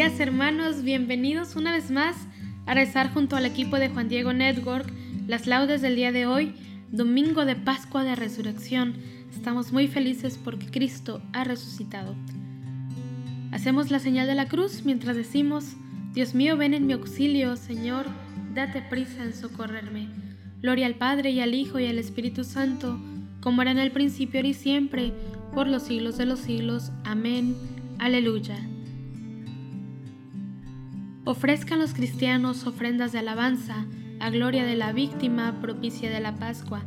Hermanos, bienvenidos una vez más a rezar junto al equipo de Juan Diego Network las laudes del día de hoy, domingo de Pascua de Resurrección. Estamos muy felices porque Cristo ha resucitado. Hacemos la señal de la cruz mientras decimos, Dios mío, ven en mi auxilio, Señor, date prisa en socorrerme. Gloria al Padre y al Hijo y al Espíritu Santo, como era en el principio, y siempre, por los siglos de los siglos. Amén. Aleluya. Ofrezcan los cristianos ofrendas de alabanza a gloria de la víctima propicia de la Pascua,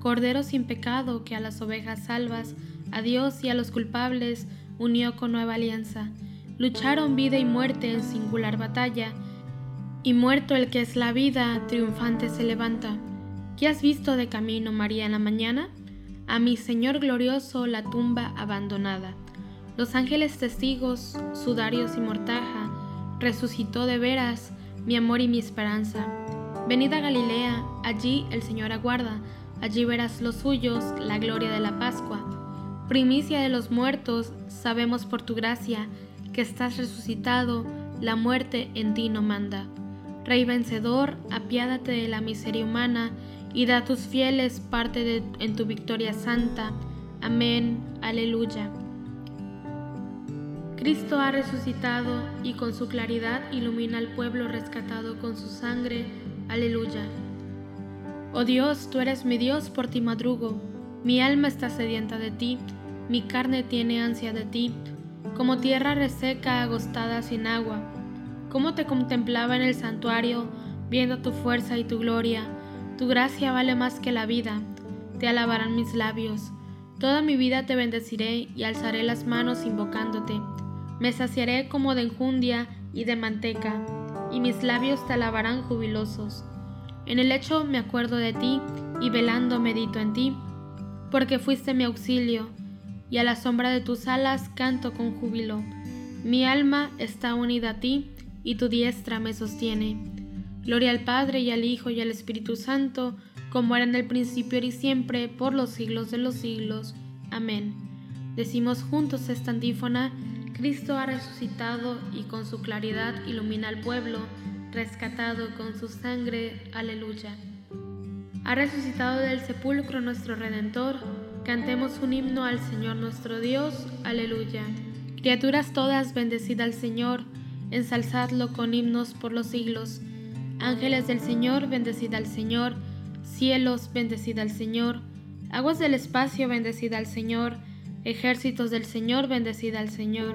Cordero sin pecado que a las ovejas salvas, a Dios y a los culpables unió con nueva alianza. Lucharon vida y muerte en singular batalla, y muerto el que es la vida, triunfante se levanta. ¿Qué has visto de camino, María, en la mañana? A mi Señor glorioso la tumba abandonada. Los ángeles testigos, sudarios y mortaja, resucitó de veras mi amor y mi esperanza. Venid a Galilea, allí el Señor aguarda, allí verás los suyos, la gloria de la Pascua. Primicia de los muertos, sabemos por tu gracia que estás resucitado, la muerte en ti no manda. Rey vencedor, apiádate de la miseria humana y da a tus fieles parte de, en tu victoria santa. Amén, aleluya. Cristo ha resucitado y con su claridad ilumina al pueblo rescatado con su sangre. Aleluya. Oh Dios, tú eres mi Dios, por ti madrugo. Mi alma está sedienta de ti, mi carne tiene ansia de ti, como tierra reseca, agostada sin agua. Como te contemplaba en el santuario, viendo tu fuerza y tu gloria. Tu gracia vale más que la vida, te alabarán mis labios. Toda mi vida te bendeciré y alzaré las manos invocándote. Me saciaré como de enjundia y de manteca, y mis labios te alabarán jubilosos. En el lecho me acuerdo de ti, y velando medito en ti, porque fuiste mi auxilio, y a la sombra de tus alas canto con júbilo. Mi alma está unida a ti, y tu diestra me sostiene. Gloria al Padre y al Hijo y al Espíritu Santo, como era en el principio y siempre, por los siglos de los siglos. Amén. Decimos juntos esta antífona, Cristo ha resucitado y con su claridad ilumina al pueblo, rescatado con su sangre. Aleluya. Ha resucitado del sepulcro nuestro Redentor. Cantemos un himno al Señor nuestro Dios. Aleluya. Criaturas todas, bendecid al Señor, ensalzadlo con himnos por los siglos. Ángeles del Señor, bendecid al Señor. Cielos, bendecid al Señor. Aguas del espacio, bendecid al Señor. Ejércitos del Señor, bendecida al Señor.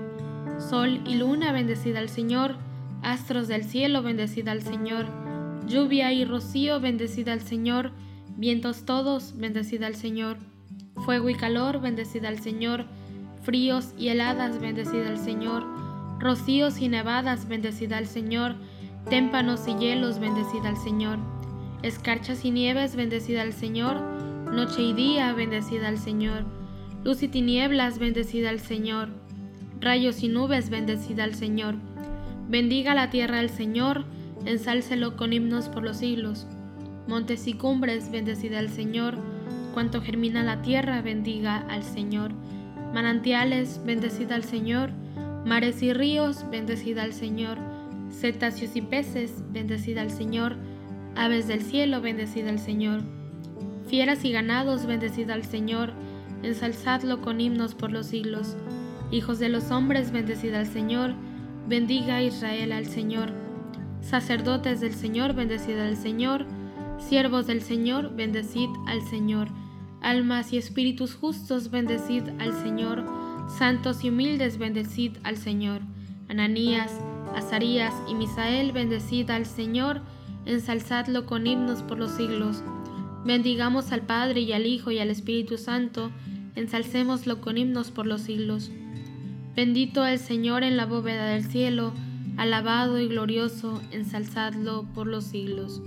Sol y luna, bendecida al Señor. Astros del cielo, bendecida al Señor. Lluvia y rocío, bendecida al Señor. Vientos todos, bendecida al Señor. Fuego y calor, bendecida al Señor. Fríos y heladas, bendecida al Señor. Rocíos y nevadas, bendecida al Señor. Témpanos y hielos, bendecida al Señor. Escarchas y nieves, bendecida al Señor. Noche y día, bendecida al Señor Luz y tinieblas, bendecida al Señor. Rayos y nubes, bendecida al Señor. Bendiga la tierra al Señor, ensálcelo con himnos por los siglos. Montes y cumbres, bendecida al Señor, cuanto germina la tierra, bendiga al Señor. Manantiales, bendecida al Señor, mares y ríos, bendecida al Señor. Cetáceos y peces, bendecida al Señor. Aves del cielo, bendecida al Señor. Fieras y ganados, bendecida al Señor. Ensalzadlo con himnos por los siglos. Hijos de los hombres, bendecida al Señor. Bendiga Israel al Señor. Sacerdotes del Señor, bendecid al Señor. Siervos del Señor, bendecid al Señor. Almas y espíritus justos, bendecid al Señor. Santos y humildes, bendecid al Señor. Ananías, Azarías y Misael, bendecid al Señor. Ensalzadlo con himnos por los siglos. Bendigamos al Padre y al Hijo y al Espíritu Santo. Ensalcémoslo con himnos por los siglos. Bendito el Señor en la bóveda del cielo alabado y glorioso, ensalzadlo por los siglos.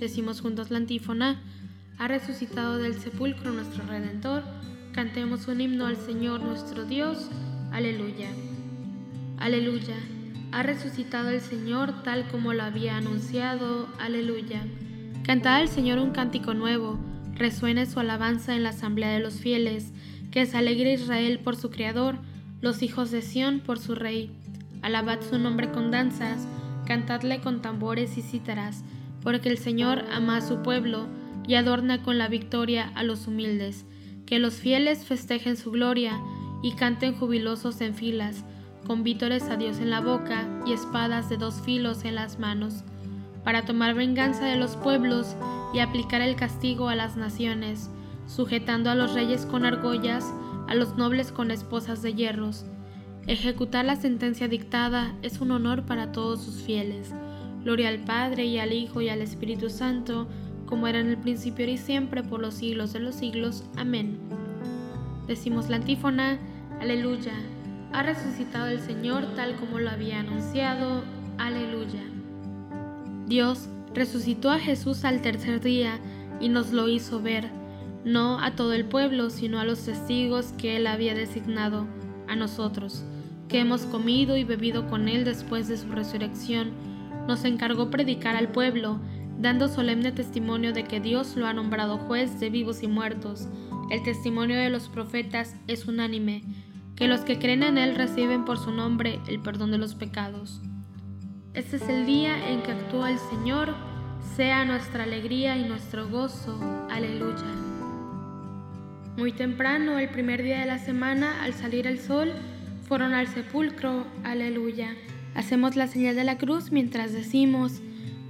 Decimos juntos la antífona, ha resucitado del sepulcro nuestro Redentor, cantemos un himno al Señor nuestro Dios, aleluya. Aleluya, ha resucitado el Señor tal como lo había anunciado, aleluya. Cantad al Señor un cántico nuevo, resuene su alabanza en la asamblea de los fieles, que se alegre Israel por su Creador, los hijos de Sión por su Rey. Alabad su nombre con danzas, cantadle con tambores y cítaras, porque el Señor ama a su pueblo y adorna con la victoria a los humildes. Que los fieles festejen su gloria y canten jubilosos en filas, con vítores a Dios en la boca y espadas de dos filos en las manos, para tomar venganza de los pueblos y aplicar el castigo a las naciones, sujetando a los reyes con argollas, a los nobles con esposas de hierros Ejecutar la sentencia dictada es un honor para todos sus fieles. Gloria al Padre y al Hijo y al Espíritu Santo, como era en el principio y siempre, por los siglos de los siglos. Amén. Decimos la antífona, Aleluya. Ha resucitado el Señor tal como lo había anunciado. Aleluya. Dios resucitó a Jesús al tercer día y nos lo hizo ver, no a todo el pueblo, sino a los testigos que él había designado, a nosotros que hemos comido y bebido con él después de su resurrección, nos encargó predicar al pueblo, dando solemne testimonio de que Dios lo ha nombrado juez de vivos y muertos. El testimonio de los profetas es unánime, que los que creen en Él reciben por su nombre el perdón de los pecados. Este es el día en que actúa el Señor, sea nuestra alegría y nuestro gozo. Aleluya. Muy temprano, el primer día de la semana, al salir el sol, fueron al sepulcro, aleluya. Hacemos la señal de la cruz mientras decimos,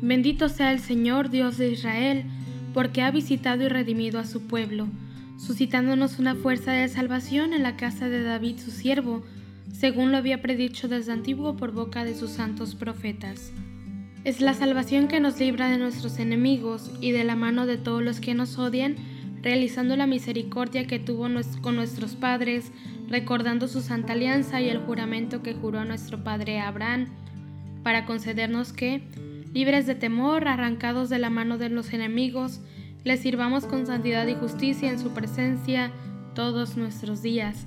bendito sea el Señor Dios de Israel, porque ha visitado y redimido a su pueblo, suscitándonos una fuerza de salvación en la casa de David su siervo, según lo había predicho desde antiguo por boca de sus santos profetas. Es la salvación que nos libra de nuestros enemigos y de la mano de todos los que nos odian, realizando la misericordia que tuvo con nuestros padres, recordando su santa alianza y el juramento que juró nuestro padre Abraham, para concedernos que, libres de temor, arrancados de la mano de los enemigos, le sirvamos con santidad y justicia en su presencia todos nuestros días.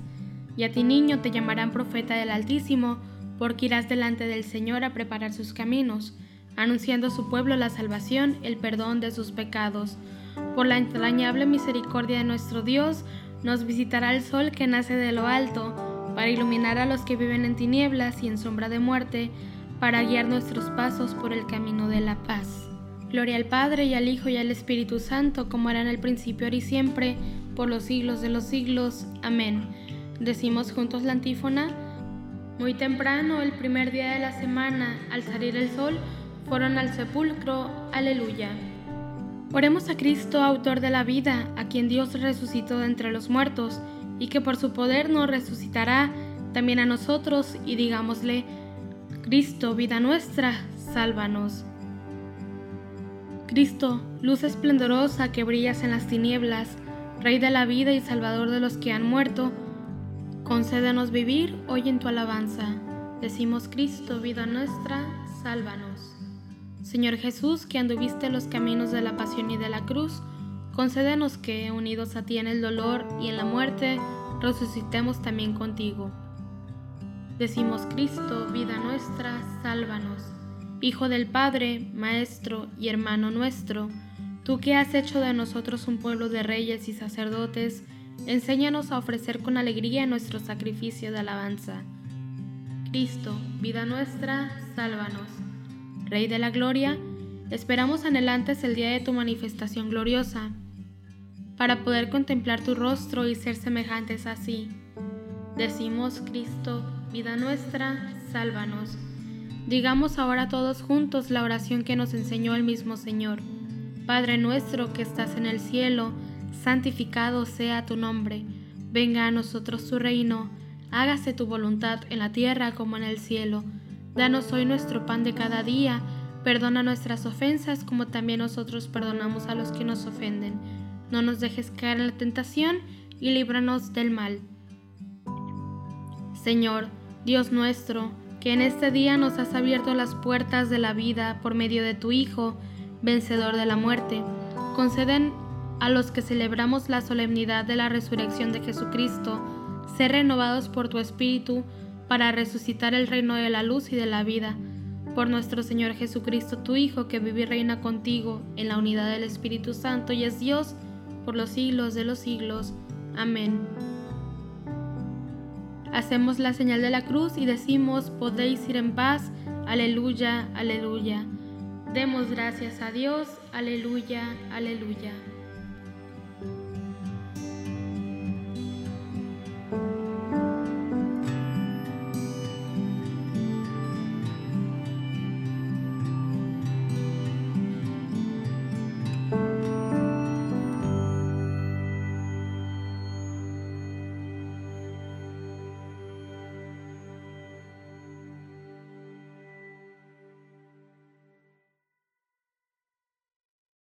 Y a ti niño te llamarán profeta del Altísimo, porque irás delante del Señor a preparar sus caminos, anunciando a su pueblo la salvación, el perdón de sus pecados. Por la entrañable misericordia de nuestro Dios, nos visitará el sol que nace de lo alto, para iluminar a los que viven en tinieblas y en sombra de muerte, para guiar nuestros pasos por el camino de la paz. Gloria al Padre y al Hijo y al Espíritu Santo, como era en el principio, ahora y siempre, por los siglos de los siglos. Amén. Decimos juntos la antífona. Muy temprano, el primer día de la semana, al salir el sol, fueron al sepulcro. Aleluya. Oremos a Cristo, autor de la vida, a quien Dios resucitó de entre los muertos, y que por su poder nos resucitará también a nosotros, y digámosle, Cristo, vida nuestra, sálvanos. Cristo, luz esplendorosa que brillas en las tinieblas, Rey de la vida y Salvador de los que han muerto, concédenos vivir hoy en tu alabanza. Decimos Cristo, vida nuestra, sálvanos. Señor Jesús, que anduviste los caminos de la pasión y de la cruz, concédenos que, unidos a ti en el dolor y en la muerte, resucitemos también contigo. Decimos Cristo, vida nuestra, sálvanos. Hijo del Padre, Maestro y hermano nuestro, tú que has hecho de nosotros un pueblo de reyes y sacerdotes, enséñanos a ofrecer con alegría nuestro sacrificio de alabanza. Cristo, vida nuestra, sálvanos. Rey de la Gloria, esperamos anhelantes el día de tu manifestación gloriosa, para poder contemplar tu rostro y ser semejantes así. Decimos, Cristo, vida nuestra, sálvanos. Digamos ahora todos juntos la oración que nos enseñó el mismo Señor. Padre nuestro que estás en el cielo, santificado sea tu nombre. Venga a nosotros tu reino, hágase tu voluntad en la tierra como en el cielo. Danos hoy nuestro pan de cada día, perdona nuestras ofensas como también nosotros perdonamos a los que nos ofenden. No nos dejes caer en la tentación y líbranos del mal. Señor, Dios nuestro, que en este día nos has abierto las puertas de la vida por medio de tu Hijo, vencedor de la muerte, conceden a los que celebramos la solemnidad de la resurrección de Jesucristo, ser renovados por tu Espíritu para resucitar el reino de la luz y de la vida. Por nuestro Señor Jesucristo, tu Hijo, que vive y reina contigo en la unidad del Espíritu Santo y es Dios por los siglos de los siglos. Amén. Hacemos la señal de la cruz y decimos, podéis ir en paz, aleluya, aleluya. Demos gracias a Dios, aleluya, aleluya.